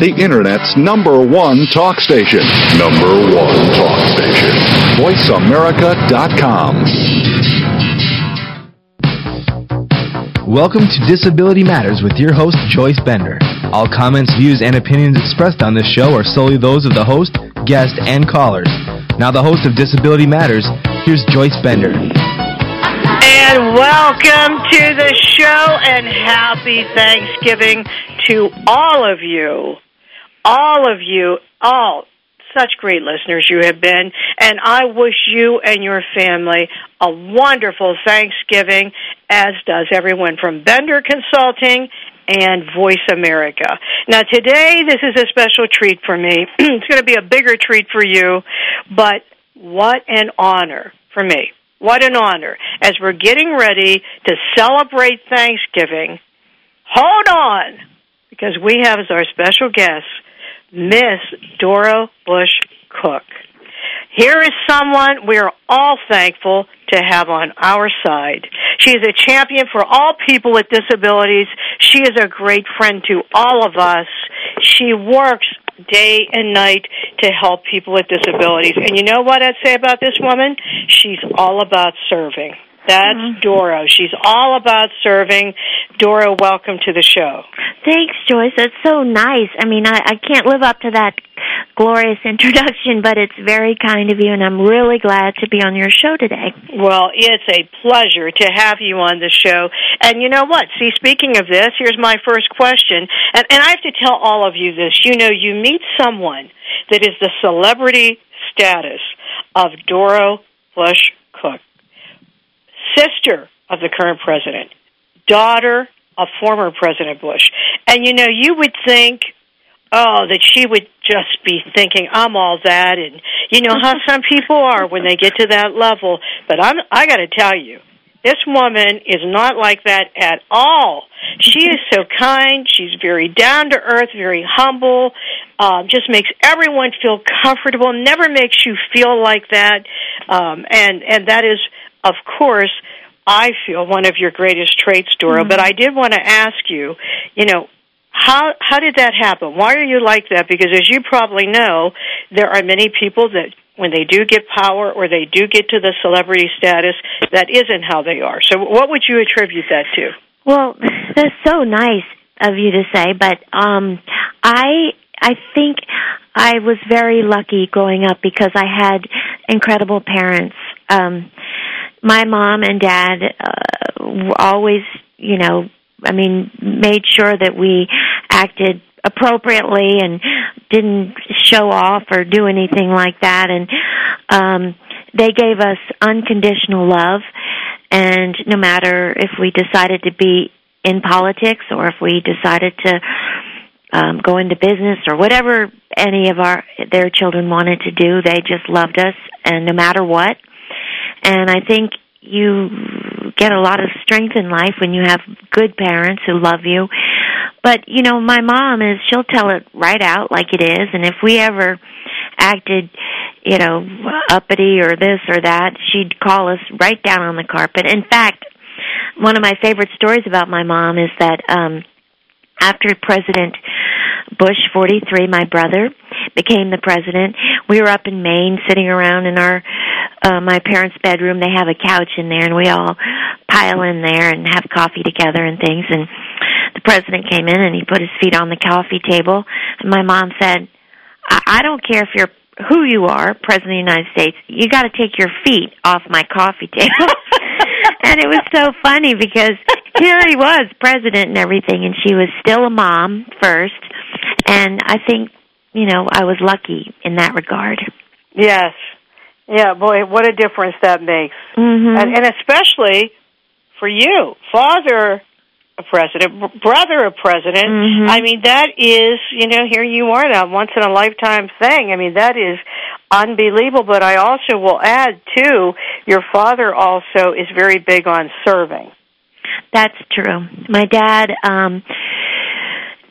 the Internet's number one talk station. Number one talk station. VoiceAmerica.com. Welcome to Disability Matters with your host, Joyce Bender. All comments, views, and opinions expressed on this show are solely those of the host, guest, and callers. Now, the host of Disability Matters, here's Joyce Bender. And welcome to the show and happy Thanksgiving to all of you. All of you, all such great listeners you have been, and I wish you and your family a wonderful Thanksgiving, as does everyone from Bender Consulting and Voice America. Now today, this is a special treat for me. it's going to be a bigger treat for you, but what an honor for me. What an honor. As we're getting ready to celebrate Thanksgiving, hold on, because we have as our special guest, Miss Doro Bush Koch. Here is someone we are all thankful to have on our side. She is a champion for all people with disabilities. She is a great friend to all of us. She works day and night to help people with disabilities. And you know what I'd say about this woman? She's all about serving. That's mm-hmm. Doro. She's all about serving. Doro, welcome to the show. Thanks, Joyce. That's so nice. I mean, I, I can't live up to that glorious introduction, but it's very kind of you, and I'm really glad to be on your show today. Well, it's a pleasure to have you on the show. And you know what? See, speaking of this, here's my first question. And, and I have to tell all of you this. You know, you meet someone that is the celebrity status of Doro Bush Koch sister of the current president, daughter of former President Bush. And you know, you would think, oh, that she would just be thinking, I'm all that, and you know how some people are when they get to that level. But I'm, I got to tell you, this woman is not like that at all. She is so kind. She's very down to earth, very humble. Um, just makes everyone feel comfortable. Never makes you feel like that. Um, and and that is of course, I feel one of your greatest traits, Doro. Mm-hmm. But I did want to ask you, you know, how how did that happen? Why are you like that? Because as you probably know, there are many people that when they do get power or they do get to the celebrity status, that isn't how they are. So, what would you attribute that to? Well, that's so nice of you to say, but um, I I think I was very lucky growing up because I had incredible parents. Um, my mom and dad uh, always, you know, I mean, made sure that we acted appropriately and didn't show off or do anything like that. And um they gave us unconditional love. And no matter if we decided to be in politics or if we decided to um go into business or whatever any of our their children wanted to do they just loved us. And no matter what and I think you get a lot of strength in life when you have good parents who love you. But, you know, my mom is, she'll tell it right out like it is. And if we ever acted, you know, uppity or this or that, she'd call us right down on the carpet. In fact, one of my favorite stories about my mom is that, um, after President Bush 43, my brother, became the president, we were up in Maine sitting around in our uh, my parents' bedroom. They have a couch in there, and we all pile in there and have coffee together and things. And the president came in and he put his feet on the coffee table, and my mom said, "I, I don't care if you're." Who you are, President of the United States, you got to take your feet off my coffee table. and it was so funny because here he was, president and everything, and she was still a mom first. And I think, you know, I was lucky in that regard. Yes. Yeah, boy, what a difference that makes. Mm-hmm. And, and especially for you, father a president, brother a president. Mm-hmm. I mean, that is, you know, here you are, that once in a lifetime thing. I mean, that is unbelievable. But I also will add, too, your father also is very big on serving. That's true. My dad, um,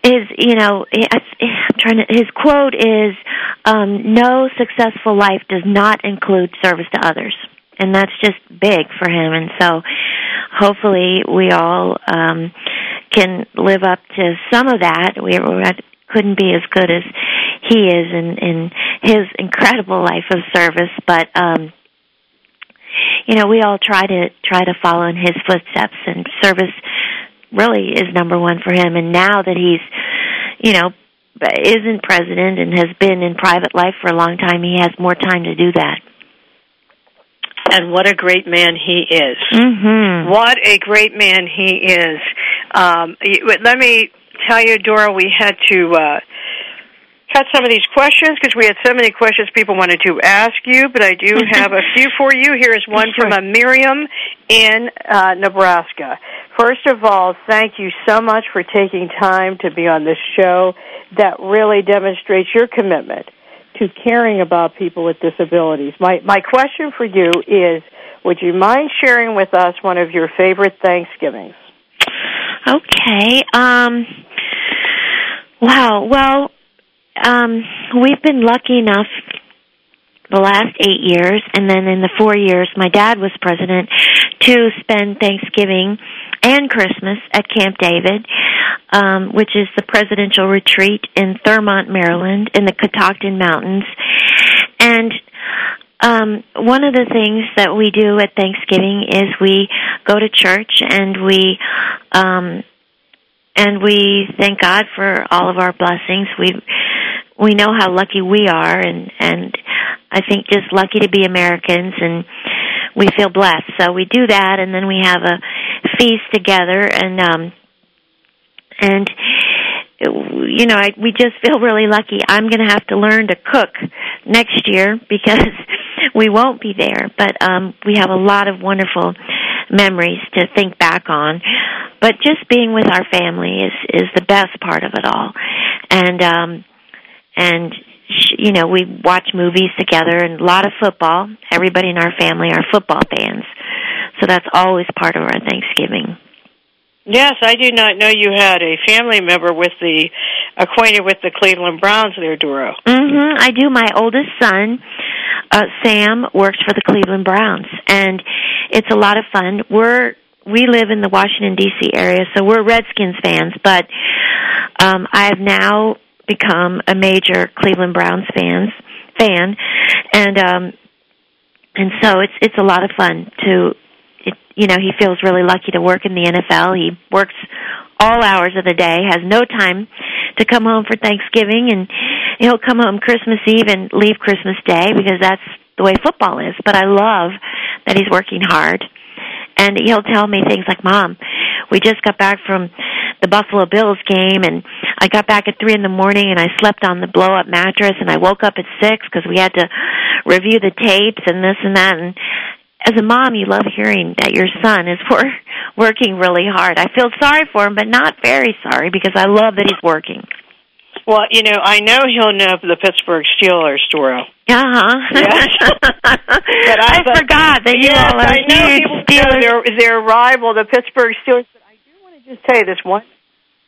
is you know I'm trying to his quote is um no successful life does not include service to others. And that's just big for him. And so hopefully we all um can live up to some of that. We at couldn't be as good as he is in in his incredible life of service, but um you know, we all try to try to follow in his footsteps and service really is number one for him and now that he's you know isn't president and has been in private life for a long time he has more time to do that and what a great man he is. mhm What a great man he is. Um, let me tell you, Doro, we had to uh, cut some of these questions because we had so many questions people wanted to ask you, but I do have a few for you. Here is one from a Miriam in uh, Nebraska. First of all, thank you so much for taking time to be on this show. That really demonstrates your commitment to caring about people with disabilities. My my question for you is would you mind sharing with us one of your favorite Thanksgivings? Okay. Um wow. Well, um we've been lucky enough the last 8 years and then in the 4 years my dad was president to spend Thanksgiving and Christmas at Camp David, um which is the presidential retreat in Thurmont, Maryland in the Catoctin Mountains. And um one of the things that we do at Thanksgiving is we go to church and we um and we thank God for all of our blessings. We we know how lucky we are and and I think just lucky to be Americans and we feel blessed. So we do that and then we have a feast together and um and you know, I, we just feel really lucky. I'm going to have to learn to cook next year because we won't be there, but um we have a lot of wonderful memories to think back on. But just being with our family is is the best part of it all. And um and you know, we watch movies together and a lot of football. Everybody in our family are football fans. So that's always part of our Thanksgiving. Yes, I did not know you had a family member with the acquainted with the Cleveland Browns there, Doro. Mhm. I do. My oldest son, uh Sam, works for the Cleveland Browns, and it's a lot of fun. We're we live in the Washington D.C. area, so we're Redskins fans. But um I have now become a major Cleveland Browns fans fan, and um and so it's it's a lot of fun to. It, you know, he feels really lucky to work in the NFL. He works all hours of the day, has no time to come home for Thanksgiving, and he'll come home Christmas Eve and leave Christmas Day because that's the way football is. But I love that he's working hard. And he'll tell me things like, Mom, we just got back from the Buffalo Bills game and I got back at three in the morning and I slept on the blow up mattress and I woke up at six because we had to review the tapes and this and that and as a mom you love hearing that your son is wor- working really hard. I feel sorry for him but not very sorry because I love that he's working. Well, you know, I know he'll know the Pittsburgh Steelers, Doro. Uh-huh. Yes. but I, but- forgot that you yes, all are I know huge Steelers. their their rival, the Pittsburgh Steelers. Just tell you this one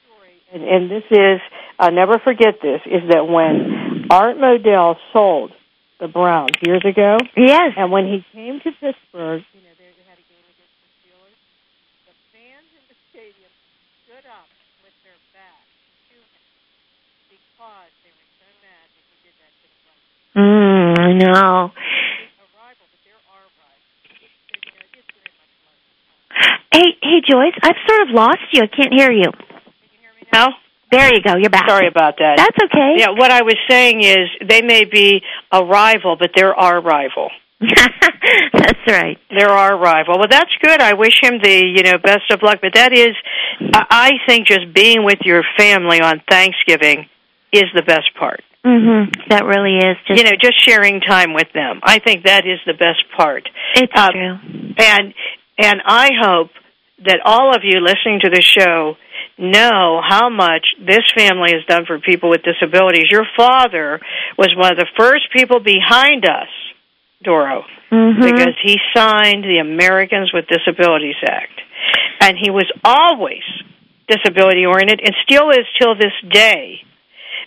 story, and, and this is I'll never forget this. Is that when Art Modell sold the Browns years ago, Yes. and when he came to Pittsburgh, you know, they had a game against the Steelers. The fans in the stadium stood up with their backs to him because they were so mad that he did that to the Browns. Mm, I know. A rival, but there are rivals. So, you know, it's very much like Hey, hey, Joyce, I've sort of lost you. I can't hear you. No? There you go. You're back. Sorry about that. That's okay. yeah, what I was saying is they may be a rival, but they're our rival. That's right. They're our rival. Well, that's good. I wish him the you know best of luck. But that is, I I think, just being with your family on Thanksgiving is the best part. Mhm. That really is just You know, just sharing time with them. I think that is the best part. it's uh, true. And and I hope that all of you listening to the show know how much this family has done for people with disabilities. Your father was one of the first people behind us, Doro, Mhm. because he signed the Americans with Disabilities Act. And he was always disability oriented and still is till this day.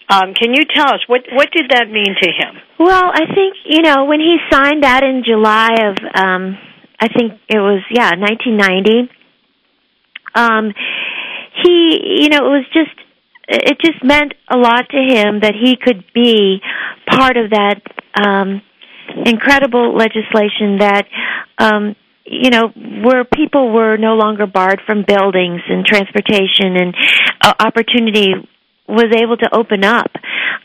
Um, can you tell us what what did that mean to him? Well, I think, you know, when he signed that in July of um I think it was yeah, 1990. Um he, you know, it was just it just meant a lot to him that he could be part of that um, incredible legislation that um, you know where people were no longer barred from buildings and transportation and uh, opportunity was able to open up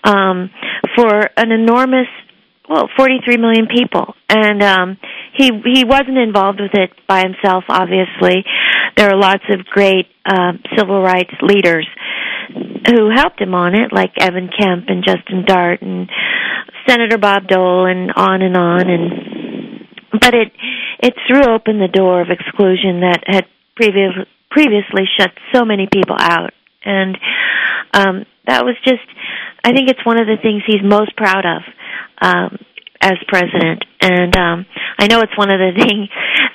um, for an enormous well 43 million people. And um he he wasn't involved with it by himself obviously there are lots of great uh, civil rights leaders who helped him on it like Evan Kemp and Justin Dart and Senator Bob Dole and on and on. And but it it threw open the door of exclusion that had previous, previously shut so many people out. And um that was just I think it's one of the things he's most proud of um as president. And um I know it's one of the thing,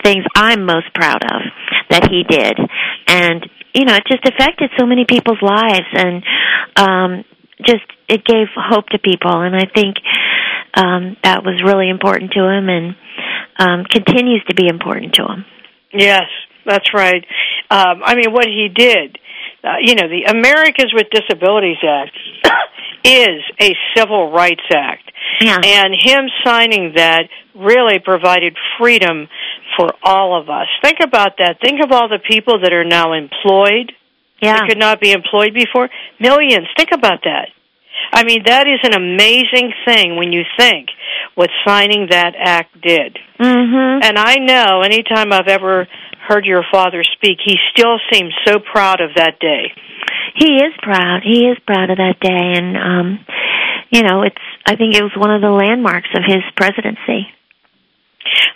things I'm most proud of that he did and you know it just affected so many people's lives and um just it gave hope to people and I think um that was really important to him and um continues to be important to him. Yes, that's right. Um I mean what he did uh, you know, the Americans with Disabilities Act is a civil rights act. Yeah. And him signing that really provided freedom for all of us. Think about that. Think of all the people that are now employed. Yeah. That could not be employed before. Millions. Think about that. I mean, that is an amazing thing when you think what signing that act did. Mhm. And I know anytime I've ever heard your father speak, he still seems so proud of that day. He is proud. He is proud of that day and um you know, it's I think it was one of the landmarks of his presidency.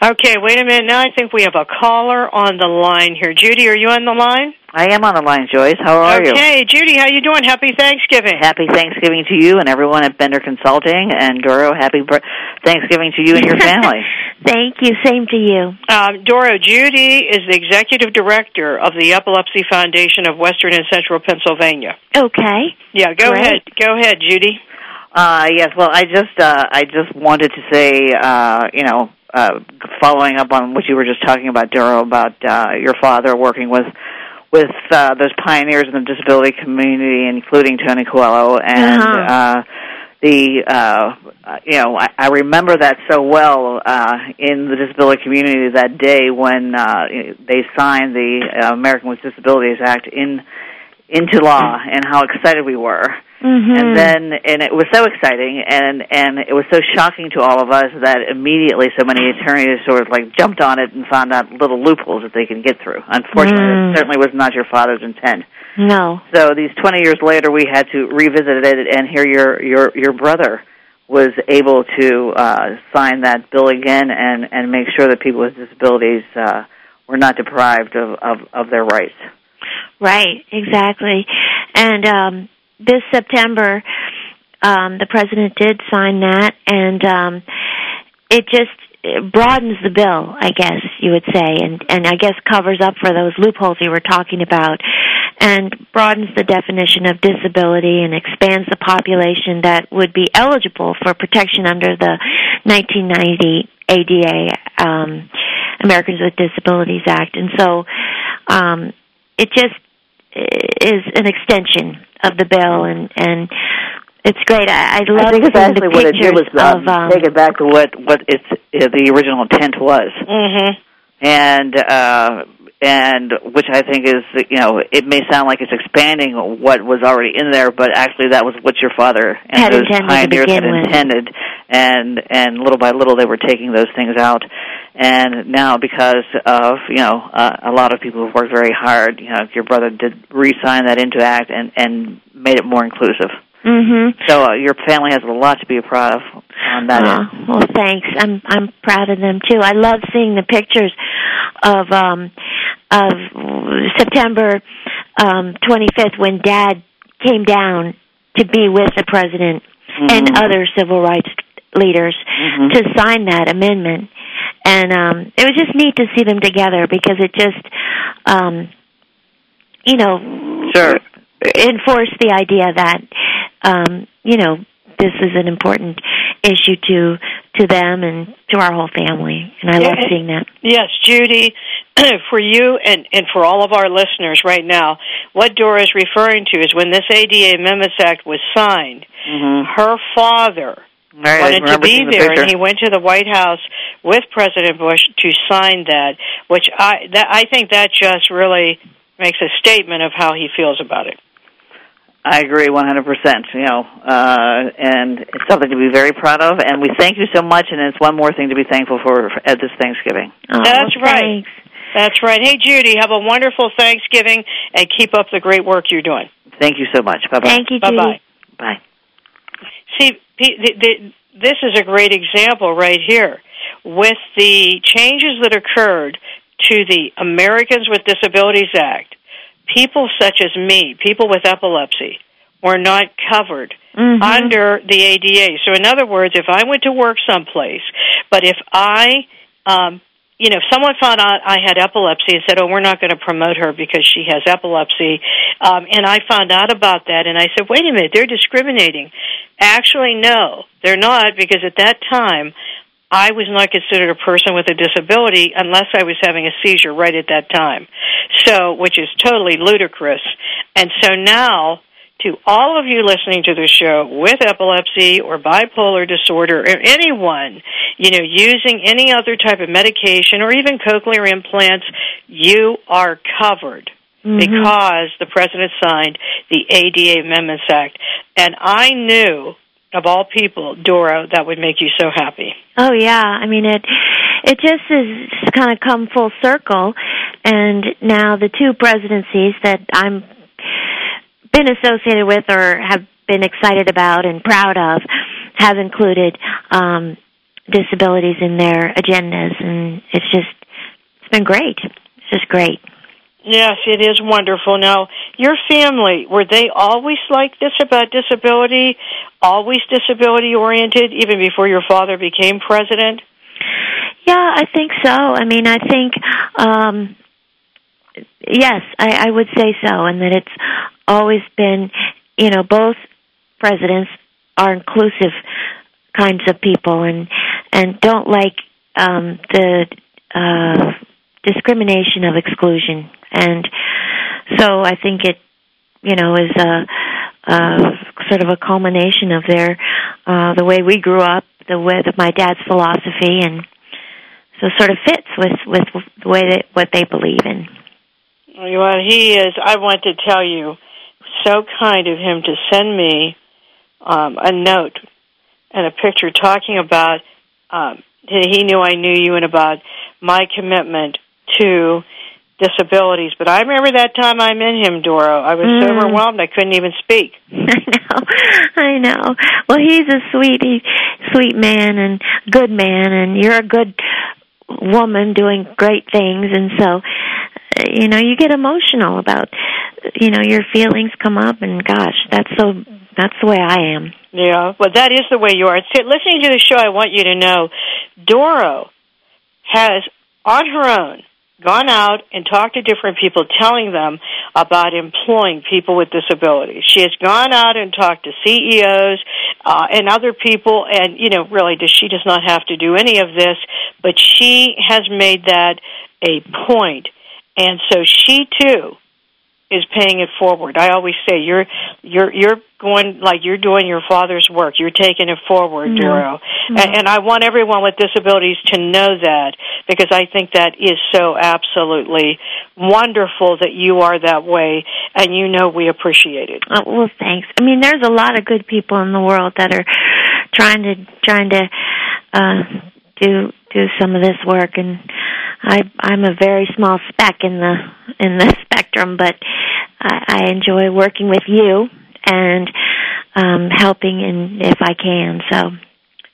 Okay, wait a minute. Now I think we have a caller on the line here. Judy, are you on the line? I am on the line, Joyce. How are you? okay, Judy, how you doing? Happy Thanksgiving. Happy Thanksgiving to you and everyone at Bender Consulting, and Doro, happy Thanksgiving to you and your family. Thank you. Same to you. Um, Doro, Judy is the executive director of the Epilepsy Foundation of Western and Central Pennsylvania. Okay. Yeah, go Great. ahead. Go ahead, Judy. Uh, yes, well, I just uh, I just wanted to say, uh, you know, uh, following up on what you were just talking about, Doro, about uh, your father working with with uh, those pioneers in the disability community, including Tony Coelho, and Uh-huh. uh, the uh, uh, you know I, I remember that so well uh, in the disability community that day when uh, they signed the uh, American with Disabilities Act in into law, and how excited we were. Mhm. And then, and it was so exciting, and and it was so shocking to all of us that immediately so many attorneys sort of like jumped on it and found out little loopholes that they can get through. Unfortunately, Mm. it certainly was not your father's intent. no. So these 20 years later, we had to revisit it, and here your your your brother was able to uh, sign that bill again and and make sure that people with disabilities uh, were not deprived of, of of their rights. Right, exactly. And um this September um the president did sign that and um it just it broadens the bill, I guess you would say, and and I guess covers up for those loopholes you were talking about and broadens the definition of disability and expands the population that would be eligible for protection under the 1990 ADA um Americans with Disabilities Act. And so um it just is an extension of the bill and and it's great. I, I love I think actually the what it did pictures was um, of um, take it back to what what its uh, the original intent was, Mm-hmm. and uh, and which I think is you know it may sound like it's expanding what was already in there, but actually that was what your father and Had those pioneers had with. intended, and and little by little they were taking those things out. And now, because of you know uh, a lot of people who've worked very hard, you know, your brother did re-sign that into act and and made it more inclusive. Mhm. So uh, your family has a lot to be proud of on that end. well, thanks. I'm I'm proud of them too. I love seeing the pictures of um of September um 25th when Dad came down to be with the president and Mhm. other civil rights leaders Mhm. to sign that amendment. And um it was just neat to see them together because it just um you know Sure. enforce the idea that um you know this is an important issue to to them and to our whole family and I love Yeah. seeing that. Yes, Judy. for you and, and for all of our listeners right now, what Doro is referring to is when this ADA Amendments Act was signed, Mhm. her father Right, I wanted to be seeing the there, and he went to the White House with President Bush to sign that. Which I that I think that just really makes a statement of how he feels about it. I agree 100%, you know, uh, and it's something to be very proud of, and we thank you so much, and it's one more thing to be thankful for at this Thanksgiving. Oh, That's well, right. thanks. That's right. Hey Judy, have a wonderful Thanksgiving and keep up the great work you're doing. Thank you so much. Bye-bye. Thank you, Bye Judy. bye. Bye. See, the, the, this is a great example right here with the changes that occurred to the Americans with Disabilities Act. People such as me, people with epilepsy, were not covered Mhm. under the ADA. So, in other words, if I went to work someplace, but if I, um, you know, if someone found out I had epilepsy and said, "Oh, we're not going to promote her because she has epilepsy," um, and I found out about that, and I said, "Wait a minute, they're discriminating." Actually, no, they're not, because at that time. I was not considered a person with a disability unless I was having a seizure right at that time. So, which is totally ludicrous. And so now, to all of you listening to the show with epilepsy or bipolar disorder or anyone, you know, using any other type of medication or even cochlear implants, you are covered Mhm. because the president signed the ADA Amendments Act. And I knew of all people, Doro, that would make you so happy. Oh yeah, I mean it. It just has kind of come full circle, and now the two presidencies that I'm been associated with or have been excited about and proud of have included um, disabilities in their agendas, and it's just it's been great. It's just great. Yes, it is wonderful. Now, your family, were they always like this about disability? Always disability oriented, even before your father became president? Yeah, I think so. I mean, I think, um, yes, I, I would say so, and that it's always been, you know, both presidents are inclusive kinds of people, and and don't like um, the uh, discrimination of exclusion, and so I think it, you know, is a, a sort of a culmination of their uh, the way we grew up, the way of my dad's philosophy, and so sort of fits with with the way that what they believe in. Well, he is, I want to tell you, so kind of him to send me um, a note and a picture talking about, um, he knew I knew you and about my commitment to disabilities. But I remember that time I met him, Doro. I was so Mm. overwhelmed I couldn't even speak. I know, I know. Well, he's a sweet, sweet man and good man, and you're a good woman doing great things, and so, you know, you get emotional about, you know, your feelings come up, and gosh, that's so, that's the way I am. Yeah, well, that is the way you are. See, listening to the show, I want you to know, Doro has, on her own, gone out and talked to different people telling them about employing people with disabilities. She has gone out and talked to CEOs uh, and other people, and, you know, really, does, she does not have to do any of this, but she has made that a point. And so she, too, is paying it forward. I always say you're you're you're going like you're doing your father's work. You're taking it forward, Mhm. Doro. Mhm. And, and I want everyone with disabilities to know that because I think that is so absolutely wonderful that you are that way, and you know we appreciate it. Oh, well, thanks. I mean, there's a lot of good people in the world that are trying to trying to uh, do do some of this work, and I I'm a very small speck in the in the spectrum, but I, I enjoy working with you and um, helping, and if I can, so.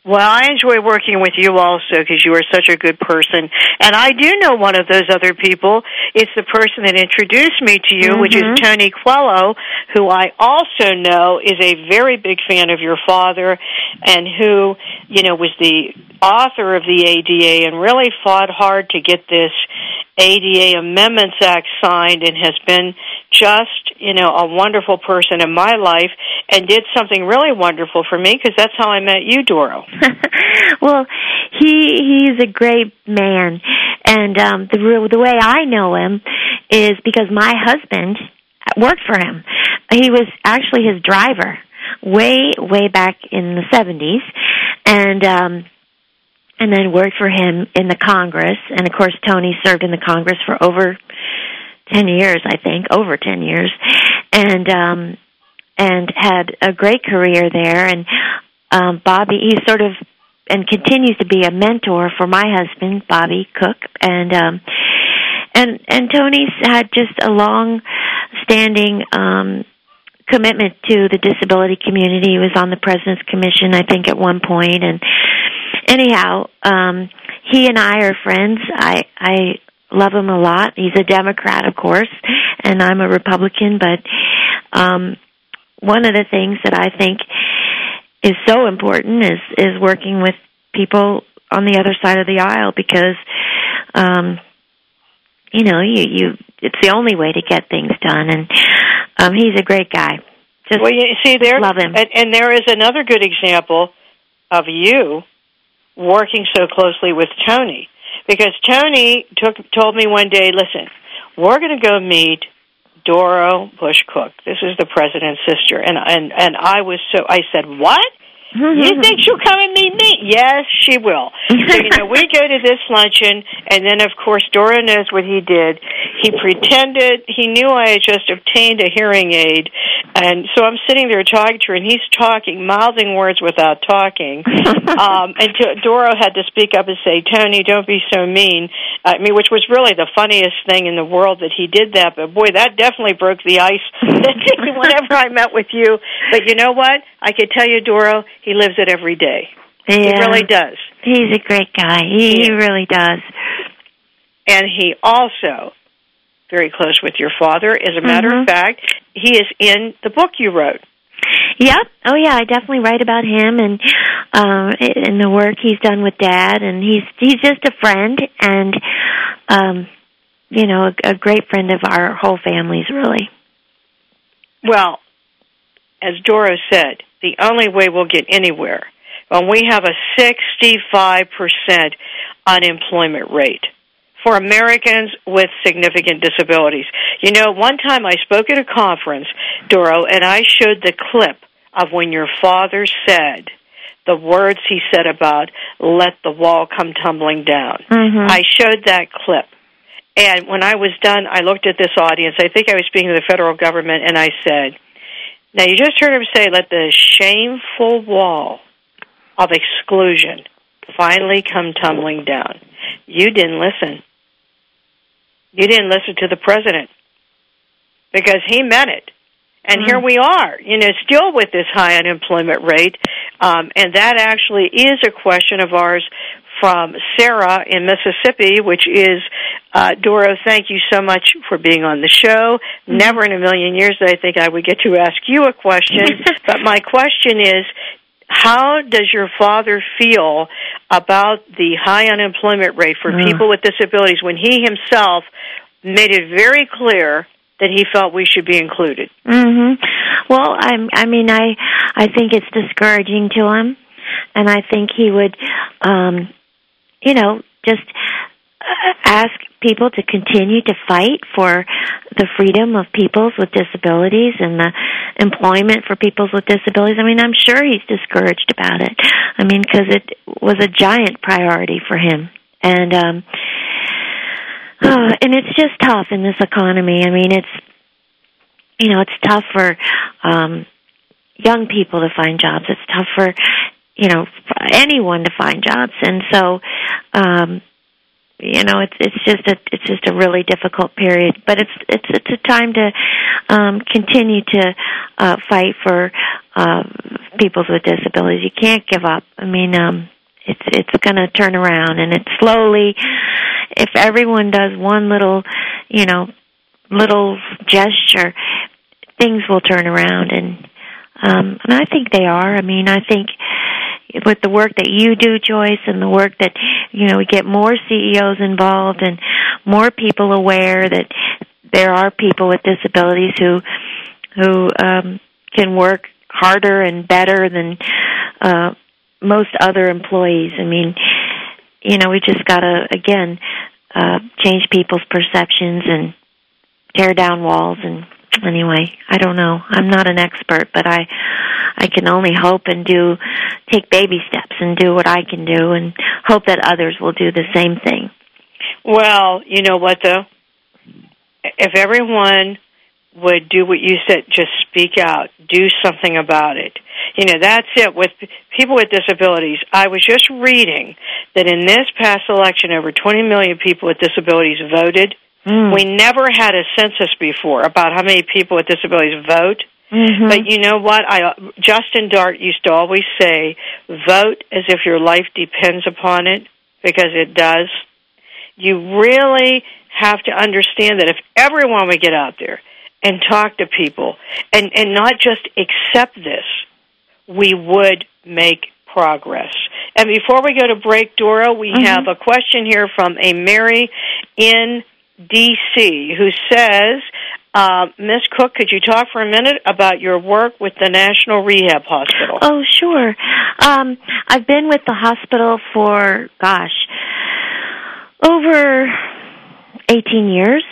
Well, I enjoy working with you also because you are such a good person. And I do know one of those other people. It's the person that introduced me to you, which is Mhm. Tony Coelho, who I also know is a very big fan of your father and who, you know, was the author of the ADA and really fought hard to get this ADA Amendments Act signed and has been just, you know, a wonderful person in my life and did something really wonderful for me because that's how I met you, Doro. well, he he's a great man, And um, the the way I know him is because my husband worked for him. He was actually his driver way way back in the 70s and um and then worked for him in the Congress and of course Tony served in the Congress for over 10 years I think over 10 years and um and had a great career there and um Bobby he sort of and continues to be a mentor for my husband Bobby Koch and um and and Tony's had just a long standing um commitment to the disability community. He was on the president's commission I think at one point and anyhow, um he and I are friends. I I love him a lot. He's a Democrat, of course, and I'm a Republican, but um one of the things that I think is so important is is working with people on the other side of the aisle because um you know, you you it's the only way to get things done and um he's a great guy. Just well, you see there, love him. And, and there is another good example of you working so closely with Tony, because Tony took told me one day, "Listen, we're going to go meet Doro Bush Koch. This is the president's sister." And and and I was so I said, "What?" You think she'll come and meet me? Yes, she will. So, you know, we go to this luncheon, and then, of course, Doro knows what he did. He pretended he knew I had just obtained a hearing aid, and so I'm sitting there talking to her, and he's talking, mouthing words without talking. um, and to, Doro had to speak up and say, Tony, don't be so mean. I mean, which was really the funniest thing in the world that he did that, but boy, that definitely broke the ice whenever I met with you. But you know what? I could tell you, Doro, he lives it every day. yeah. He really does. He's a great guy. He, he really does. And he also very close with your father. As a matter Mhm. of fact, he is in the book you wrote. Yep. Oh yeah, I definitely write about him and um and the work he's done with dad and he's he's just a friend and um you know, a, a great friend of our whole family's really. Well, as Doro said, the only way we'll get anywhere when we have a 65% unemployment rate for Americans with significant disabilities. You know, one time I spoke at a conference, Doro, and I showed the clip of when your father said the words he said about let the wall come tumbling down. Mhm. I showed that clip. And when I was done, I looked at this audience. I think I was speaking to the federal government, and I said, Now, you just heard him say, let the shameful wall of exclusion finally come tumbling down. You didn't listen. You didn't listen to the president because he meant it. And here we are, you know, still with this high unemployment rate. Um, and that actually is a question of ours from Sarah in Mississippi, which is, uh, Doro, thank you so much for being on the show. Never in a million years did I think I would get to ask you a question. but my question is, how does your father feel about the high unemployment rate for Mm. people with disabilities when he himself made it very clear that he felt we should be included? Mhm. Well, I'm I mean I I think it's discouraging to him and I think he would um you know just uh, ask people to continue to fight for the freedom of peoples with disabilities and the employment for peoples with disabilities. I mean, I'm sure he's discouraged about it. I mean, cuz it was a giant priority for him. And um uh, and it's just tough in this economy. I mean, it's you know, it's tough for um young people to find jobs. It's tough for you know anyone to find jobs, and so um you know it's it's just a it's just a really difficult period but it's it's it's a time to um continue to uh fight for uh people with disabilities. You can't give up. I mean um it's it's going to turn around and it's slowly if everyone does one little you know little gesture things will turn around and um and i think they are. I mean i think with the work that you do joyce and the work that you know we get more ceos involved and more people aware that there are people with disabilities who who um can work harder and better than uh most other employees. I mean you know we just got to again uh, change people's perceptions and tear down walls and anyway i don't know. I'm not an expert but i i can only hope and do take baby steps and do what i can do and hope that others will do the same thing. Well you know what though? If everyone would do what you said just speak out do something about it. You know that's it. With people with disabilities i was just reading that in this past election over 20 million people with disabilities voted. Mm. we never had a census before about how many people with disabilities vote Mhm. but you know what i justin dart used to always say vote as if your life depends upon it because it does you really have to understand that if everyone would get out there and talk to people and and not just accept this we would make progress. And before we go to break, Doro, we Mhm. have a question here from a Mary in D.C. who says, uh, Miss Koch, could you talk for a minute about your work with the National Rehab Hospital? Oh, sure. Um, I've been with the hospital for, gosh, over 18 years.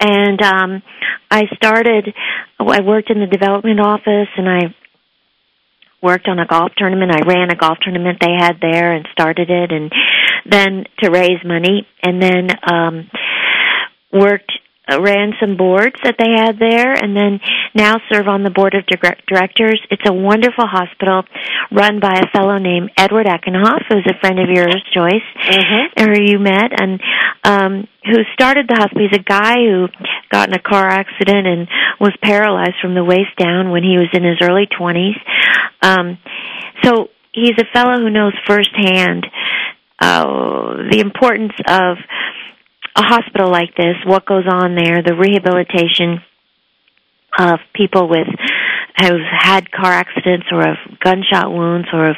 And um, I started, I worked in the development office and I worked on a golf tournament. I ran a golf tournament they had there and started it and then to raise money and then um worked ran some boards that they had there and then now serve on the board of dir- directors. It's a wonderful hospital run by a fellow named Edward Eckenhoff, who's a friend of yours, Joyce, Mm-hmm. or you met, and um, who started the hospital. He's a guy who got in a car accident and was paralyzed from the waist down when he was in his early 20s. Um, so he's a fellow who knows firsthand uh, the importance of a hospital like this, what goes on there, the rehabilitation of people with who've had car accidents or of gunshot wounds or of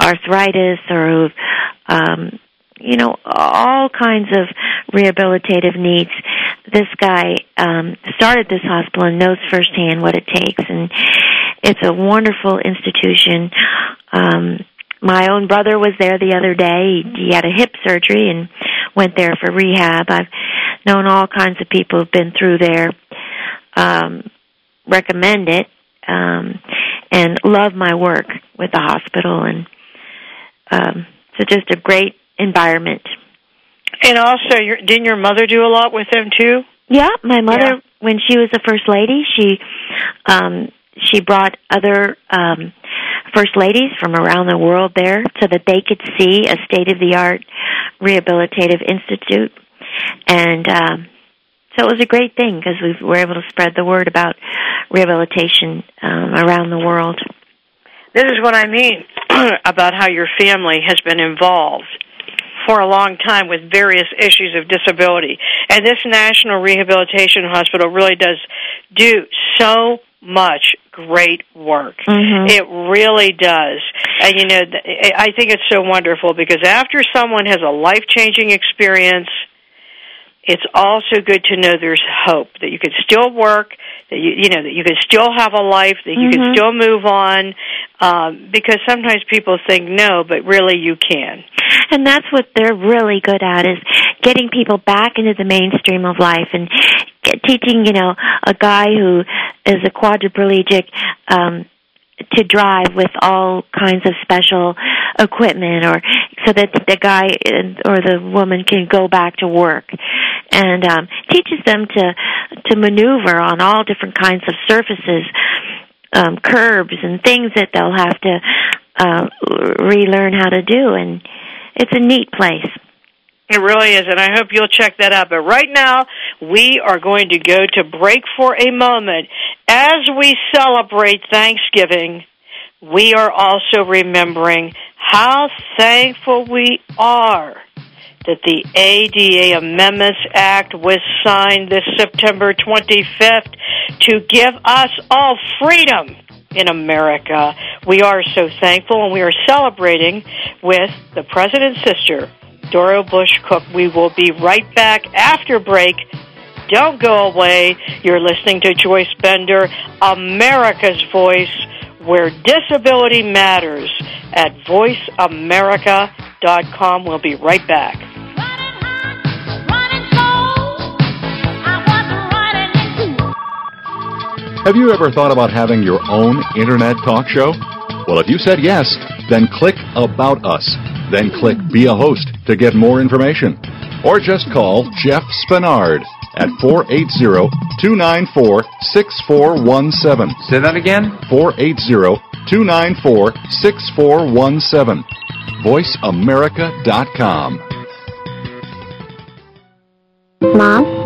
arthritis or who've um you know all kinds of rehabilitative needs. This guy um started this hospital and knows firsthand what it takes and it's a wonderful institution. Um my own brother was there the other day he, he had a hip surgery and went there for rehab i've known all kinds of people who've been through there um recommend it um and love my work with the hospital and um so just a great environment And also, your, didn't your mother do a lot with them too? yeah my mother Yeah. when she was the first lady she um she brought other um first ladies from around the world there so that they could see a state of the art rehabilitative institute and um so it was a great thing because we were able to spread the word about rehabilitation um around the world This is what I mean about how your family has been involved for a long time with various issues of disability. And this National Rehabilitation Hospital really does do so much great work. Mhm. It really does. And you know, I think it's so wonderful because after someone has a life-changing experience, it's also good to know there's hope that you can still work, that you you know that you can still have a life, that you can Mhm. still move on. Um, because sometimes people think no, but really you can. And that's what they're really good at is getting people back into the mainstream of life and teaching, you know, a guy who is a quadriplegic um to drive with all kinds of special equipment or so that the guy or the woman can go back to work. And um teaches them to to maneuver on all different kinds of surfaces um curbs and things that they'll have to uh relearn how to do. And it's a neat place It really is, and I hope you'll check that out. But right now, we are going to go to break for a moment. As we celebrate Thanksgiving, we are also remembering how thankful we are that the ADA Amendments Act was signed this September 25th to give us all freedom in America. We are so thankful and we are celebrating with the President's sister, Doro Bush Koch. We will be right back after break. Don't go away. You're listening to Joyce Bender, America's Voice, where disability matters, at voiceamerica.com. We'll be right back. Have you ever thought about having your own internet talk show? Well, if you said yes, then click About Us. Then click Be a Host to get more information. Or just call Jeff Spinard at 480-294-6417. Say that again? 480-294-6417. VoiceAmerica.com. Mom?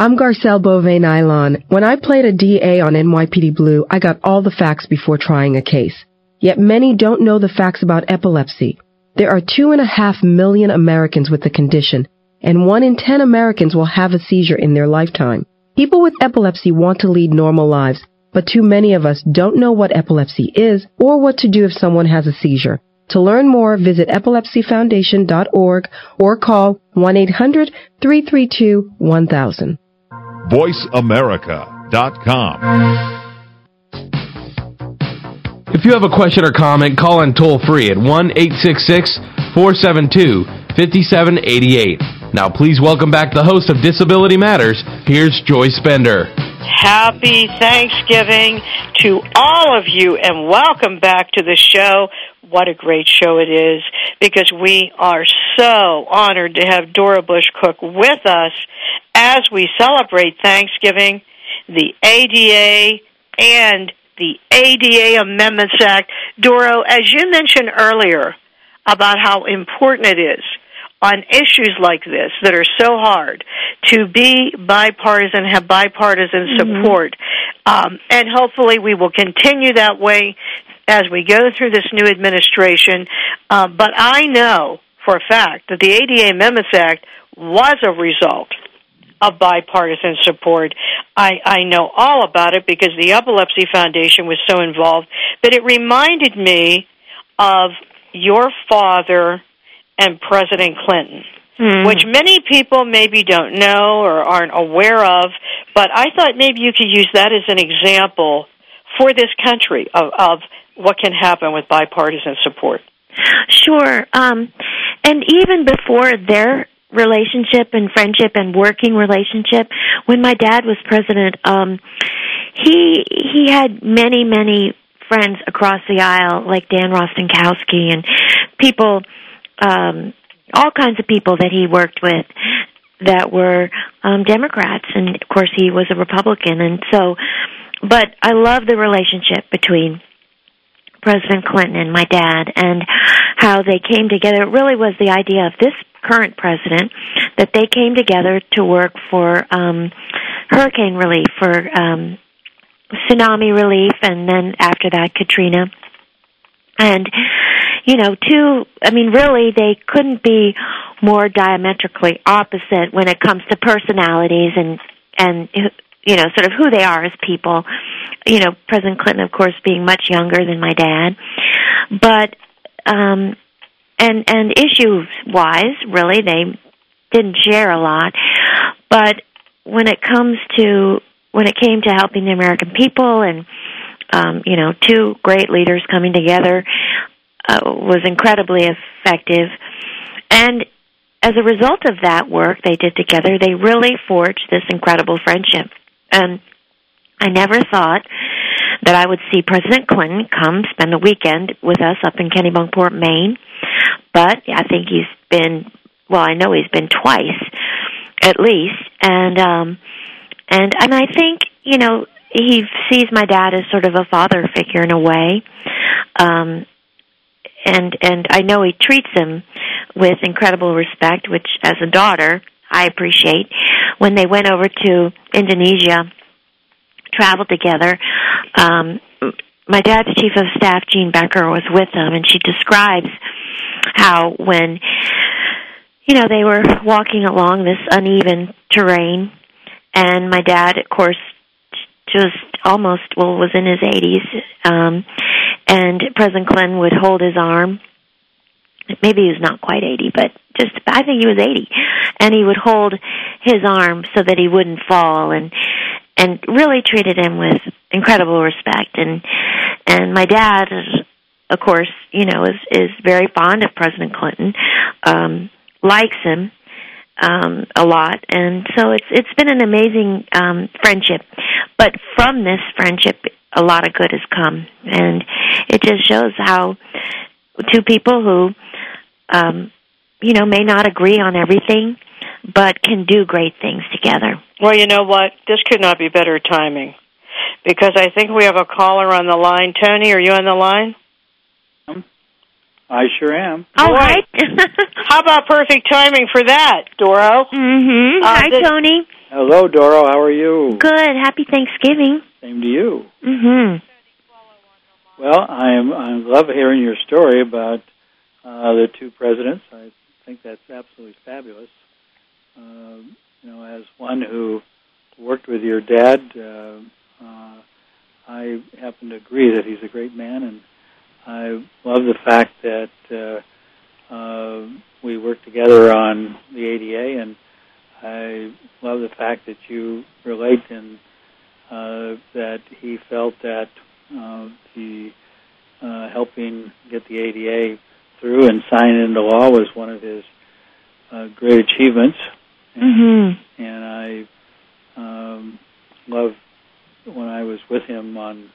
I'm Garcelle Beauvais Nilon. When I played a DA on NYPD Blue, I got all the facts before trying a case. Yet many don't know the facts about epilepsy. There are two and a half million Americans with the condition, and one in ten Americans will have a seizure in their lifetime. People with epilepsy want to lead normal lives, but too many of us don't know what epilepsy is or what to do if someone has a seizure. To learn more, visit epilepsyfoundation.org or call 1-800-332-1000. VoiceAmerica.com. If you have a question or comment, call in toll free at 1 866 472 5788. Now, please welcome back the host of Disability Matters. Here's Joyce Bender. Happy Thanksgiving to all of you and welcome back to the show. What a great show it is because we are so honored to have Doro Bush Koch with us as we celebrate Thanksgiving, the ADA, and the ADA Amendments Act. Doro, as you mentioned earlier about how important it is on issues like this that are so hard to be bipartisan, have bipartisan support, um, and hopefully we will continue that way as we go through this new administration. Uh, but I know for a fact that the ADA Amendments Act was a result of bipartisan support. I, I know all about it because the Epilepsy Foundation was so involved, but it reminded me of your father and President Clinton. Which many people maybe don't know or aren't aware of, but I thought maybe you could use that as an example for this country of, of what can happen with bipartisan support. Sure. Um, and even before their relationship and friendship and working relationship, when my dad was president, um, he he had many many friends across the aisle, like Dan Rostenkowski and people, um, all kinds of people that he worked with that were um, Democrats, and of course he was a Republican, and so. But I love the relationship between President Clinton and my dad and how they came together. It really was the idea of this current president that they came together to work for um hurricane relief for um tsunami relief and then after that Katrina. And you know, two I mean really they couldn't be more diametrically opposite when it comes to personalities and and you know, sort of who they are as people. You know, President Clinton, of course, being much younger than my dad, but um, and and issues wise, really, they didn't share a lot. But when it comes to when it came to helping the American people and um, you know, two great leaders coming together uh, was incredibly effective. And as a result of that work they did together, they really forged this incredible friendship. And I never thought that I would see President Clinton come spend the weekend with us up in Kennebunkport, Maine. But I think he's been well, I know he's been twice at least. And um and and I think, you know, he sees my dad as sort of a father figure in a way. Um and and I know he treats him with incredible respect, which as a daughter I appreciate. When they went over to Indonesia, traveled together, um, my dad's chief of staff, Jean Becker, was with them, and she describes how when you know they were walking along this uneven terrain, and my dad, of course, just almost well was in his 80s, um, and President Clinton would hold his arm. Maybe he was not quite 80, but just I think he was 80, and he would hold his arm so that he wouldn't fall, and and really treated him with incredible respect. And and my dad, of course, you know, is is very fond of President Clinton, um, likes him um, a lot, and so it's it's been an amazing um, friendship. But from this friendship, a lot of good has come, and it just shows how two people who, um, you know, may not agree on everything, but can do great things together. Well, you know what? This could not be better timing, because I think we have a caller on the line. Tony, are you on the line? I sure am. All Boy. right. How about perfect timing for that, Doro? mhm. Uh, Hi, this- Tony. Hello, Doro. How are you? Good. Happy Thanksgiving. Same to you. Mhm. Well, I am. I love hearing your story about uh, the two presidents. I think that's absolutely fabulous. Uh, you know, as one who worked with your dad, uh, uh, I happen to agree that he's a great man, and I love the fact that uh, uh, we worked together on the ADA, and I love the fact that you relate and uh, that he felt that uh, the uh, helping get the ADA through and sign it into law was one of his uh, great achievements. Mhm. And I um, love when I was with him on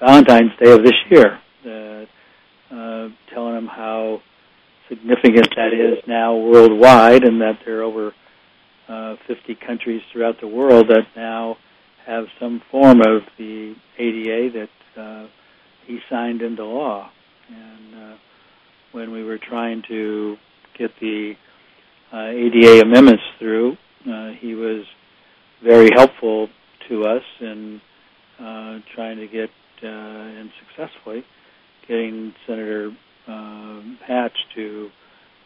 Valentine's Day of this year, uh, telling them how significant that is now worldwide, and that there are over uh, 50 countries throughout the world that now have some form of the ADA that uh, he signed into law. And uh, when we were trying to get the uh, ADA amendments through, uh, he was very helpful to us in uh, trying to get uh, and successfully getting Senator uh, Hatch to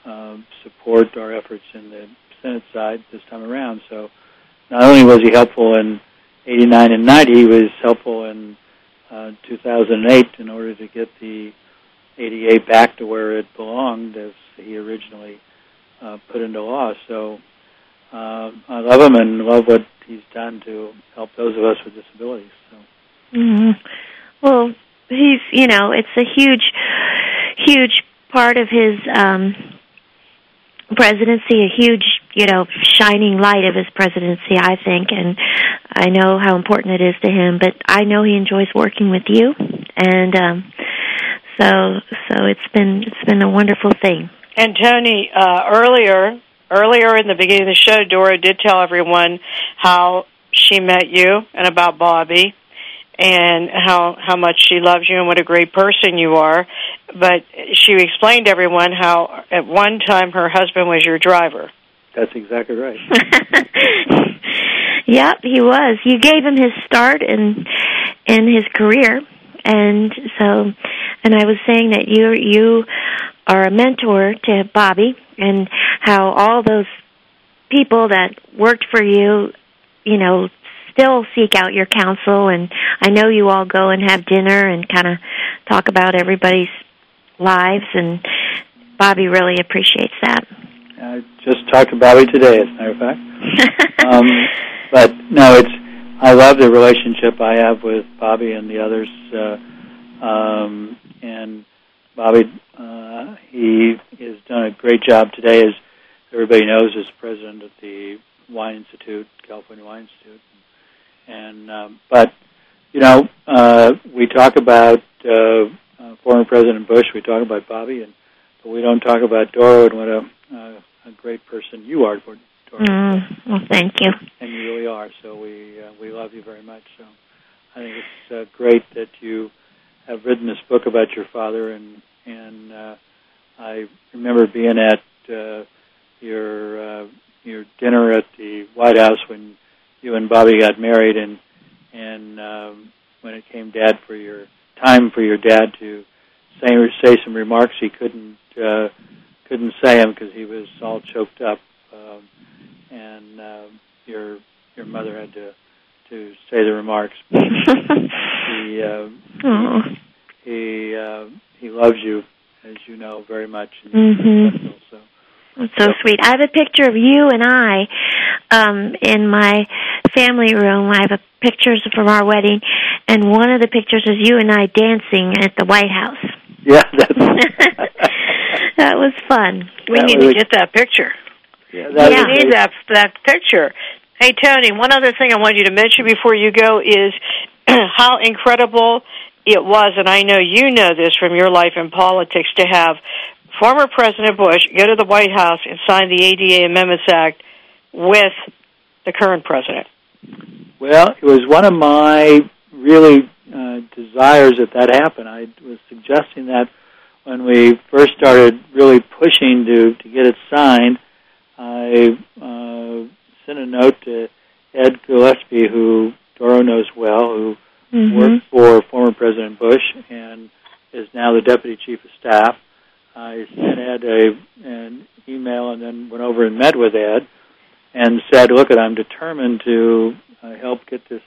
uh, support our efforts in the Senate side this time around. So not only was he helpful in 89 and 90, he was helpful in uh, 2008 in order to get the ADA back to where it belonged as he originally uh, put into law. So uh, I love him and love what he's done to help those of us with disabilities. So Mhm. Well, he's you know it's a huge, huge part of his um presidency, a huge you know shining light of his presidency, I think, and I know how important it is to him. But I know he enjoys working with you, and um so so it's been it's been a wonderful thing. And Tony, uh, earlier, earlier in the beginning of the show, Doro did tell everyone how she met you and about Bobby, and how how much she loves you and what a great person you are. But she explained to everyone how at one time her husband was your driver. that's exactly right. yep, he was. You gave him his start in in his career, and so, and I was saying that you you are a mentor to Bobby, and how all those people that worked for you, you know, still seek out your counsel, and I know you all go and have dinner and kind of talk about everybody's lives, and Bobby really appreciates that. I just talked to Bobby today, as a matter of fact. um, but no, it's I love the relationship I have with Bobby and the others. Uh, um, and Bobby, uh, he has done a great job today, as everybody knows, as president of the Wine Institute, California Wine Institute. And um, but you know, uh, we talk about uh, uh, former President Bush, we talk about Bobby, and but we don't talk about Doro and what a uh, a great person you are, Doro. Mm, well, thank you. And you really are. So we uh, we love you very much. So I think it's uh, great that you have written this book about your father, and and uh, I remember being at uh, your uh, your dinner at the White House when you and Bobby got married, and and um, when it came dad for your time for your dad to say say some remarks he couldn't uh, couldn't say them because he was all choked up, um, and uh, your your mother had to to say the remarks. he uh, he uh, he loves you, as you know very much. Mhm. so. That's so sweet. I have a picture of you and I um in my family room. I have a pictures from our wedding and one of the pictures is you and I dancing at the White House. Yeah, that's that was fun. We That need was- to get that picture. yeah, that Yeah. We need that that picture. Hey Tony, one other thing I want you to mention before you go is how incredible it was, and I know you know this from your life in politics, to have former President Bush go to the White House and sign the ADA Amendments Act with the current president. Well, it was one of my really uh, desires that that happen. I was suggesting that when we first started really pushing to to get it signed. I uh, sent a note to Ed Gillespie, who Doro knows well, who Mhm. worked for former President Bush and is now the deputy chief of staff. I sent Ed a an email and then went over and met with Ed and said, "Look, I'm determined to uh, help get this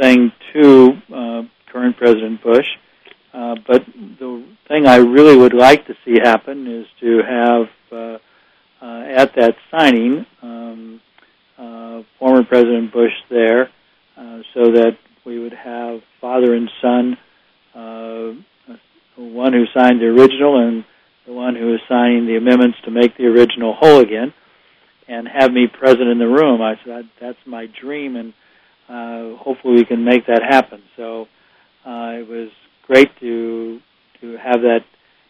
thing to uh, current President Bush, uh, but the thing I really would like to see happen is to have uh, uh, at that signing um, uh, former President Bush there, uh, so that we would have father and son, uh, one who signed the original and the one who is signing the amendments to make the original whole again, and have me present in the room. I said that's my dream, and uh, hopefully we can make that happen. So uh, it was great to to have that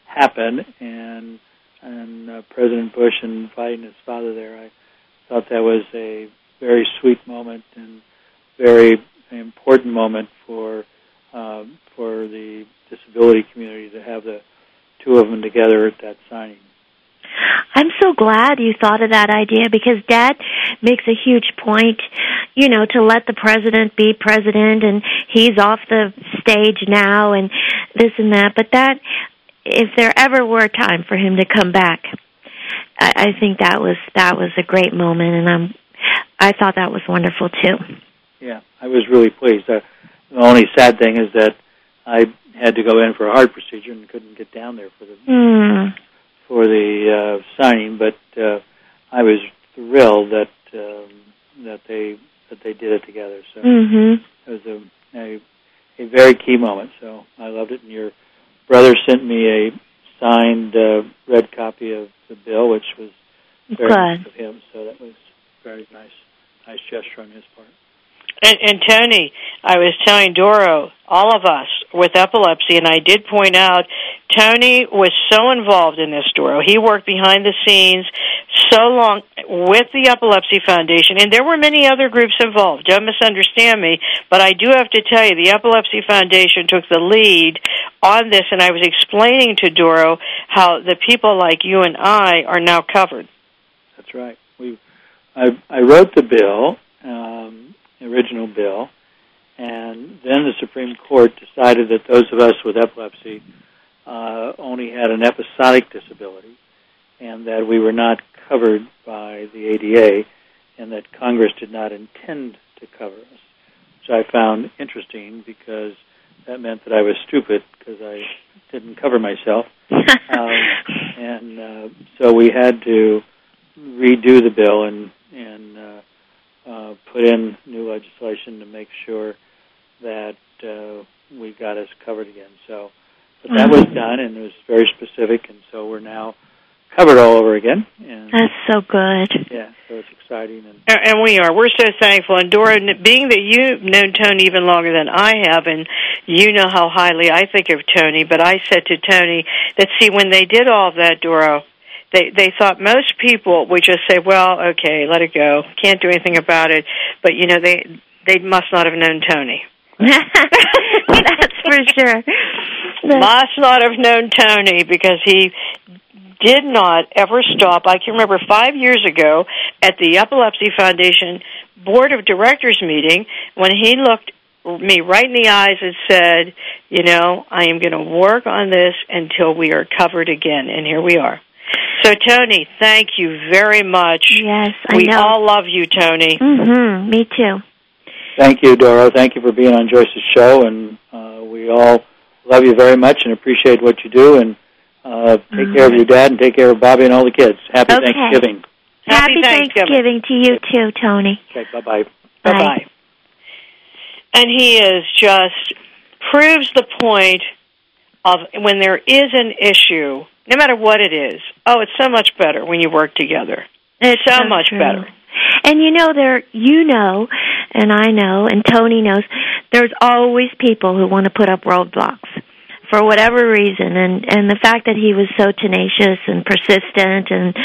happen, and and uh, President Bush inviting his father there. I thought that was a very sweet moment and very important moment for um, for the disability community to have the two of them together at that signing. I'm so glad you thought of that idea because Dad makes a huge point, you know, to let the president be president and he's off the stage now and this and that. But that, if there ever were a time for him to come back, I, I think that was that was a great moment, and I'm I thought that was wonderful too. Yeah, I was really pleased. Uh, the only sad thing is that I had to go in for a heart procedure and couldn't get down there for the Mm. For the uh, signing, but uh, I was thrilled that um, that they that they did it together. So Mhm. it was a, a a very key moment. So I loved it. And your brother sent me a signed uh, red copy of the bill, which was very nice of him. So that was very nice, nice gesture on his part. And, and Tony, I was telling Doro, all of us with epilepsy, and I did point out, Tony was so involved in this, Doro. He worked behind the scenes so long with the Epilepsy Foundation, and there were many other groups involved. Don't misunderstand me, but I do have to tell you, the Epilepsy Foundation took the lead on this, and I was explaining to Doro how the people like you and I are now covered. That's right. We, I, I wrote the bill, um, the original bill, and then the Supreme Court decided that those of us with epilepsy uh, only had an episodic disability, and that we were not covered by the ADA, and that Congress did not intend to cover us, which I found interesting because that meant that I was stupid because I didn't cover myself, um, and uh, so we had to redo the bill and and uh, uh, put in new legislation to make sure that uh, we got us covered again. So, but that was done and it was very specific, and so we're now covered all over again. And That's so good. yeah, so it's exciting and And and we are. We're so thankful. And Doro, being that you've known Tony even longer than I have, and you know how highly I think of Tony, but I said to Tony that, see, when they did all of that, Doro, they they thought most people would just say, "Well, okay, let it go. Can't do anything about it." But you know, they they must not have known Tony. That's for sure. Must not have known Tony because he did not ever stop. I can remember five years ago at the Epilepsy Foundation Board of Directors meeting when he looked me right in the eyes and said, you know, I am going to work on this until we are covered again. And here we are. So, Tony, thank you very much. Yes, I we know. all love you, Tony. Mhm. Me too. thank you, Doro. Thank you for being on Joyce's show, and uh, we all love you very much and appreciate what you do. And uh, take mm-hmm. care of your dad and take care of Bobby and all the kids. Happy okay. Thanksgiving. Happy, Happy Thanksgiving. Thanksgiving to you too, Tony. Okay, bye bye. Bye bye. And he is just proves the point of when there is an issue, no matter what it is. Oh, it's so much better when you work together. It's so, so much true. better. And you know there you know and I know and Tony knows there's always people who want to put up roadblocks for whatever reason and and the fact that he was so tenacious and persistent and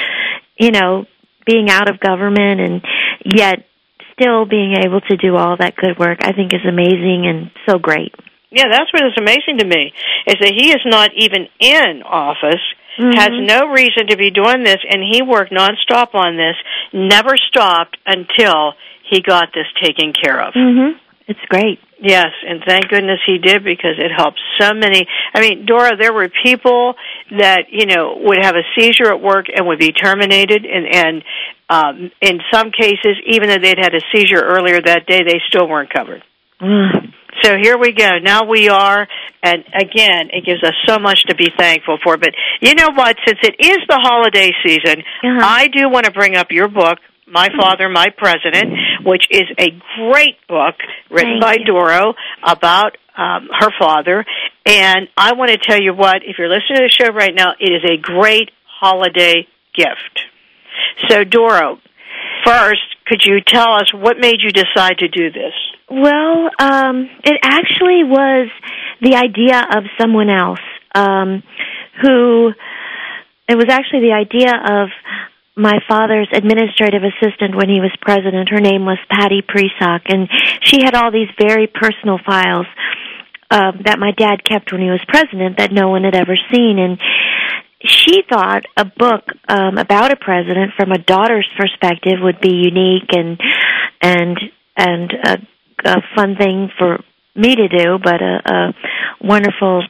you know being out of government and yet still being able to do all that good work I think is amazing and so great. Yeah, that's what is amazing to me is that he is not even in office mm-hmm. has no reason to be doing this, and he worked nonstop on this, never stopped until he got this taken care of. Mm-hmm. It's great. Yes, and thank goodness he did because it helped so many. I mean, Doro, there were people that you know would have a seizure at work and would be terminated, and and um, in some cases, even though they'd had a seizure earlier that day, they still weren't covered. So here we go. Now we are, and again, it gives us so much to be thankful for. But you know what? Since it is the holiday season, uh-huh. I do want to bring up your book, My Father, My President, which is a great book written Thank by you. Doro about um, her father. And I want to tell you what, if you're listening to the show right now, it is a great holiday gift. So, Doro, first, could you tell us what made you decide to do this? Well, um, it actually was the idea of someone else um, who. It was actually the idea of my father's administrative assistant when he was president. Her name was Patty Presock, and she had all these very personal files uh, that my dad kept when he was president that no one had ever seen. And she thought a book um, about a president from a daughter's perspective would be unique and and and a, a fun thing for me to do, but a, a wonderful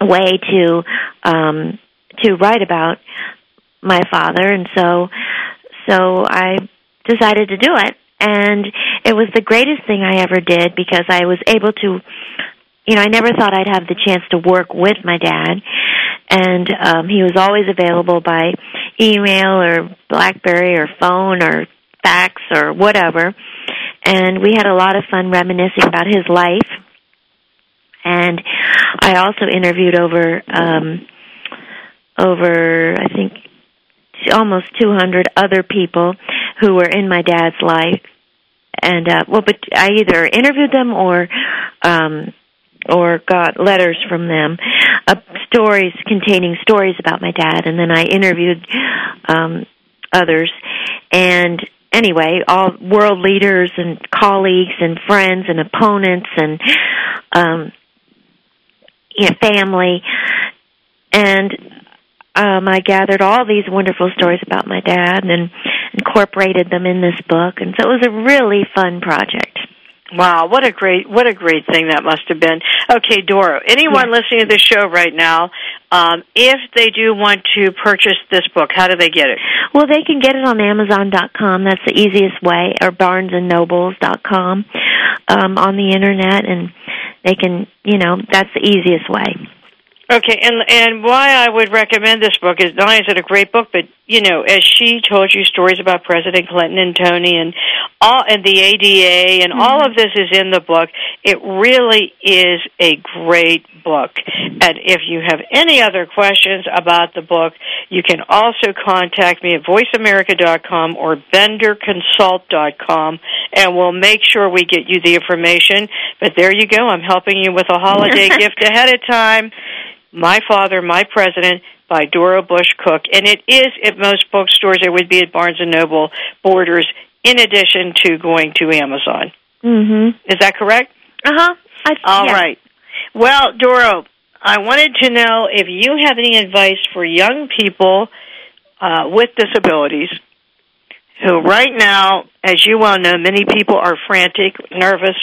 way to um, to write about my father. And so so I decided to do it, and it was the greatest thing I ever did because I was able to you know, I never thought I'd have the chance to work with my dad, and um, he was always available by email or BlackBerry or phone or fax or whatever. And we had a lot of fun reminiscing about his life. And I also interviewed over um, over I think almost 200 other people who were in my dad's life and uh well but I either interviewed them or um or got letters from them, uh, stories containing stories about my dad, and then I interviewed um, others. And anyway, all world leaders and colleagues and friends and opponents and um, you know, family, and um, I gathered all these wonderful stories about my dad and incorporated them in this book, and so it was a really fun project. Wow, what a great what a great thing that must have been. Okay, Doro, anyone Yeah. listening to the show right now, um, if they do want to purchase this book, how do they get it? Well, they can get it on Amazon.com. That's the easiest way, or BarnesandNobles.com um, on the internet, and they can, you know, that's the easiest way. Okay, and and why I would recommend this book is not only is it a great book, but you know, as she told you stories about President Clinton and Tony and all and the ADA and all mm-hmm. of this is in the book. It really is a great book. And if you have any other questions about the book, you can also contact me at voiceamerica.com or benderconsult.com and we'll make sure we get you the information. But there you go. I'm helping you with a holiday gift ahead of time. My Father, My President by Doro Bush Koch. And it is at most bookstores. It would be at Barnes and Noble, Borders, in addition to going to Amazon. Mhm. Is that correct? Uh-huh. I, All yeah. right. Well, Doro, I wanted to know if you have any advice for young people uh, with disabilities who right now, as you well know, many people are frantic, nervous,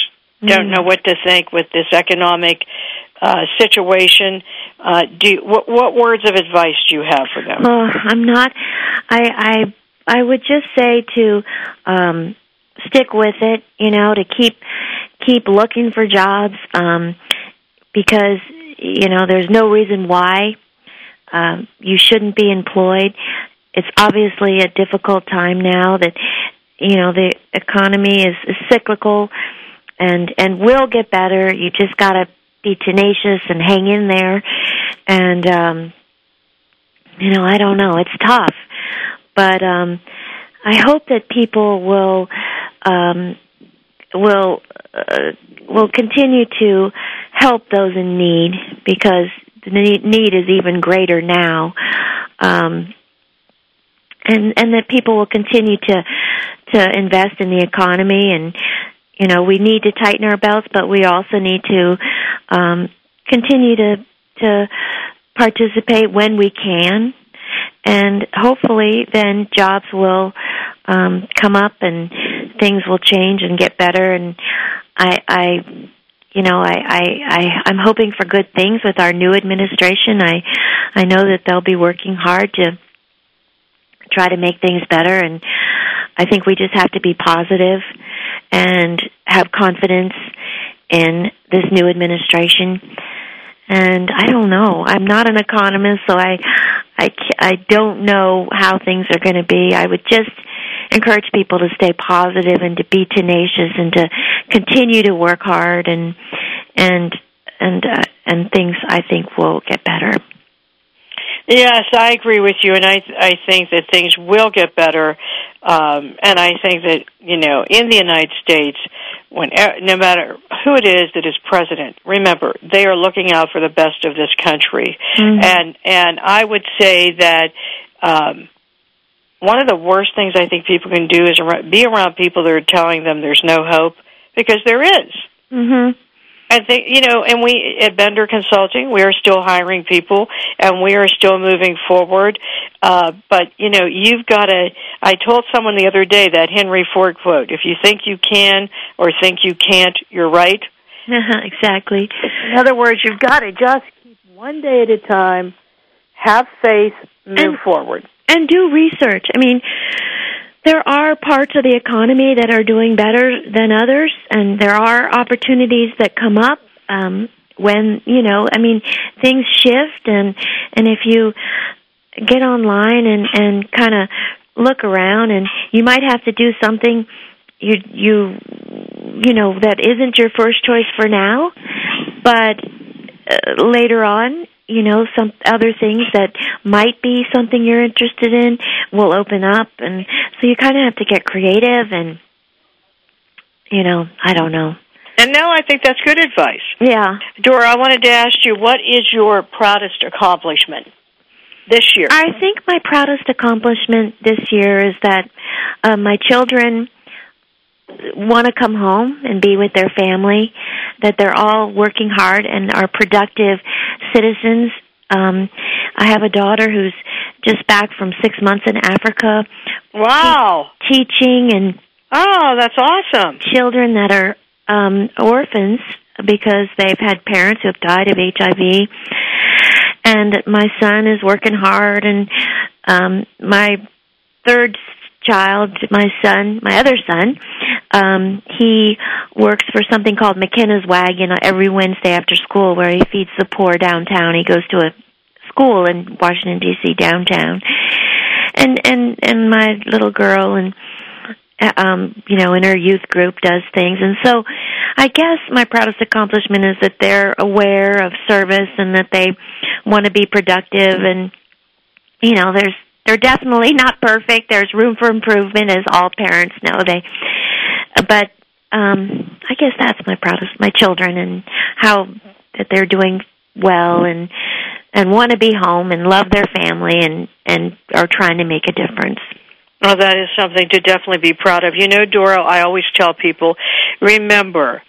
don't Mhm. know what to think with this economic uh, situation. Uh, do what, what words of advice do you have for them? Oh, I'm not. I I I would just say to um, stick with it, you know, to keep keep looking for jobs um because you know, there's no reason why um you shouldn't be employed. It's obviously a difficult time now that you know, the economy is, is cyclical and and will get better. You just got to be tenacious and hang in there. And um you know, I don't know, it's tough. But um I hope that people will um will uh, will continue to help those in need because the need is even greater now. Um and and that people will continue to to invest in the economy and you know we need to tighten our belts but we also need to um continue to to participate when we can. And hopefully then jobs will um come up and things will change and get better. And i i you know I, I i i'm hoping for good things with our new administration. I i know that they'll be working hard to try to make things better. And I think we just have to be positive and have confidence in this new administration. And I don't know. I'm not an economist, so I I I don't know how things are going to be. I would just encourage people to stay positive and to be tenacious and to continue to work hard and and and uh, and things I think will get better. Yes, I agree with you, and I I think that things will get better, um, and I think that you know in the United States, when no matter who it is that is president, remember they are looking out for the best of this country, mm-hmm. and and I would say that. Um, one of the worst things I think people can do is be around people that are telling them there's no hope because there is. Mhm. I think you know, and we at Bender Consulting, we are still hiring people, and we are still moving forward. Uh, but you know, you've got to. I told someone the other day that Henry Ford quote: "If you think you can or think you can't, you're right." exactly. In other words, you've got to just keep one day at a time, have faith, move and, forward, and do research. I mean there are parts of the economy that are doing better than others, and there are opportunities that come up um, when you know. I mean, things shift, and and if you get online and and kind of look around, and you might have to do something you you you know that isn't your first choice for now, but uh, later on you know some other things that might be something you're interested in will open up. And so you kind of have to get creative and you know i don't know. And no i think that's good advice. Yeah. Doro i wanted to ask you what is your proudest accomplishment this year? I think my proudest accomplishment this year is that uh, my children want to come home and be with their family, that they're all working hard and are productive citizens. Um, I have a daughter who's just back from six months in Africa. Wow. Te- teaching and Oh, that's awesome. Children that are um orphans because they've had parents who have died of HIV. And my son is working hard and um my third child, my son, my other son, um, he works for something called McKenna's Wagon every Wednesday after school, where he feeds the poor downtown. He goes to a school in Washington D.C. downtown, and and and my little girl and um you know in her youth group does things and so i guess my proudest accomplishment is that they're aware of service and that they want to be productive and you know there's they're definitely not perfect. There's room for improvement, as all parents know. They, but um, I guess that's my proudest. My children and how that they're doing well and and want to be home and love their family and and are trying to make a difference. Well, that is something to definitely be proud of. You know, Doro, I always tell people, remember,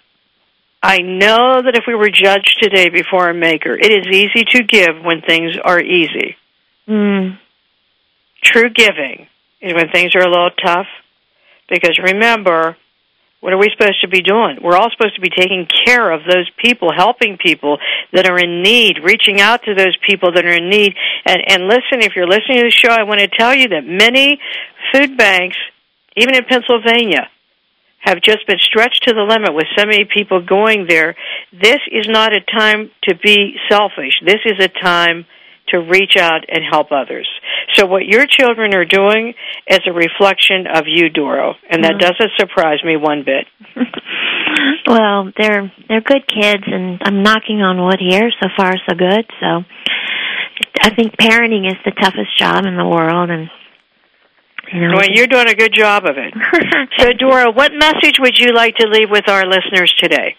I know that if we were judged today before a maker, it is easy to give when things are easy. Mm. True giving is when things are a little tough. Because remember, what are we supposed to be doing? We're all supposed to be taking care of those people, helping people that are in need, reaching out to those people that are in need. And, and listen, if you're listening to the show, I want to tell you that many food banks, even in Pennsylvania, have just been stretched to the limit with so many people going there. This is not a time to be selfish. This is a time to reach out and help others. So what your children are doing is a reflection of you, Doro, and that Mhm. doesn't surprise me one bit. Well, they're they're good kids, and I'm knocking on wood here. So far, so good. So, I think parenting is the toughest job in the world, and you know. Well, you're doing a good job of it. so, Doro, what message would you like to leave with our listeners today?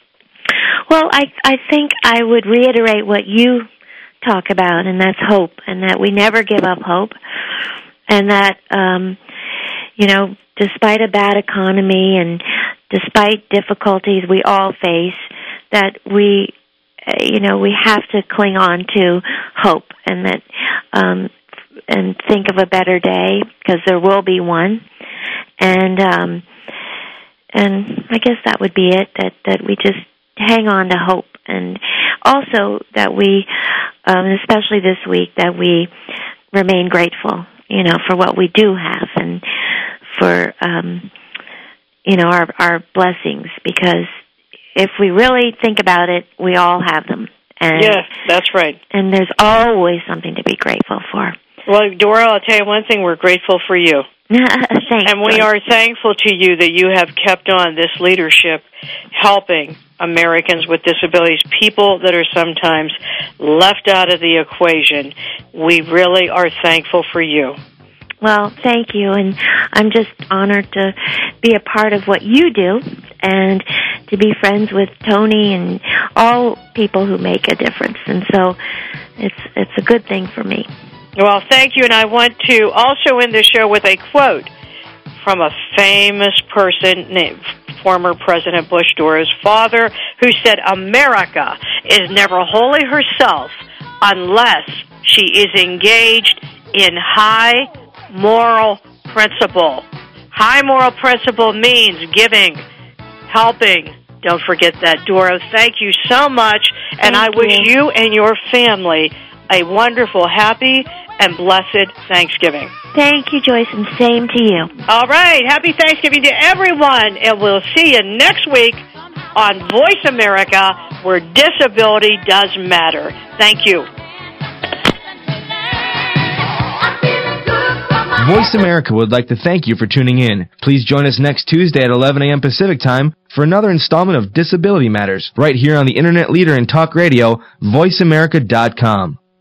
Well, I I think I would reiterate what you talk about, and that's hope, and that we never give up hope, and that um, you know, despite a bad economy and despite difficulties we all face, that we uh, you know we have to cling on to hope, and that um, and think of a better day because there will be one, and um, and I guess that would be it. That that we just hang on to hope, and also that we, um, especially this week, that we remain grateful. You know, for what we do have, and for um, you know our our blessings. Because if we really think about it, we all have them, and yes, that's right. and there's always something to be grateful for. Well, Doro, I'll tell you one thing. We're grateful for you. And we are thankful to you that you have kept on this leadership helping Americans with disabilities, people that are sometimes left out of the equation. We really are thankful for you. Well, thank you, and I'm just honored to be a part of what you do, and to be friends with Tony and all people who make a difference. And so, it's it's a good thing for me. Well, thank you, and I want to also end the show with a quote from a famous person named former President Bush, Doro's father, who said, America is never wholly herself unless she is engaged in high moral principle. High moral principle means giving, helping. Don't forget that, Doro. Thank you so much, and I wish you. you and your family a wonderful, happy, and blessed Thanksgiving. Thank you, Joyce, and same to you. All right. Happy Thanksgiving to everyone, and we'll see you next week on Voice America, where disability does matter. Thank you. Voice America would like to thank you for tuning in. Please join us next Tuesday at 11 a.m. Pacific Time for another installment of Disability Matters, right here on the internet leader in talk radio, voiceamerica.com.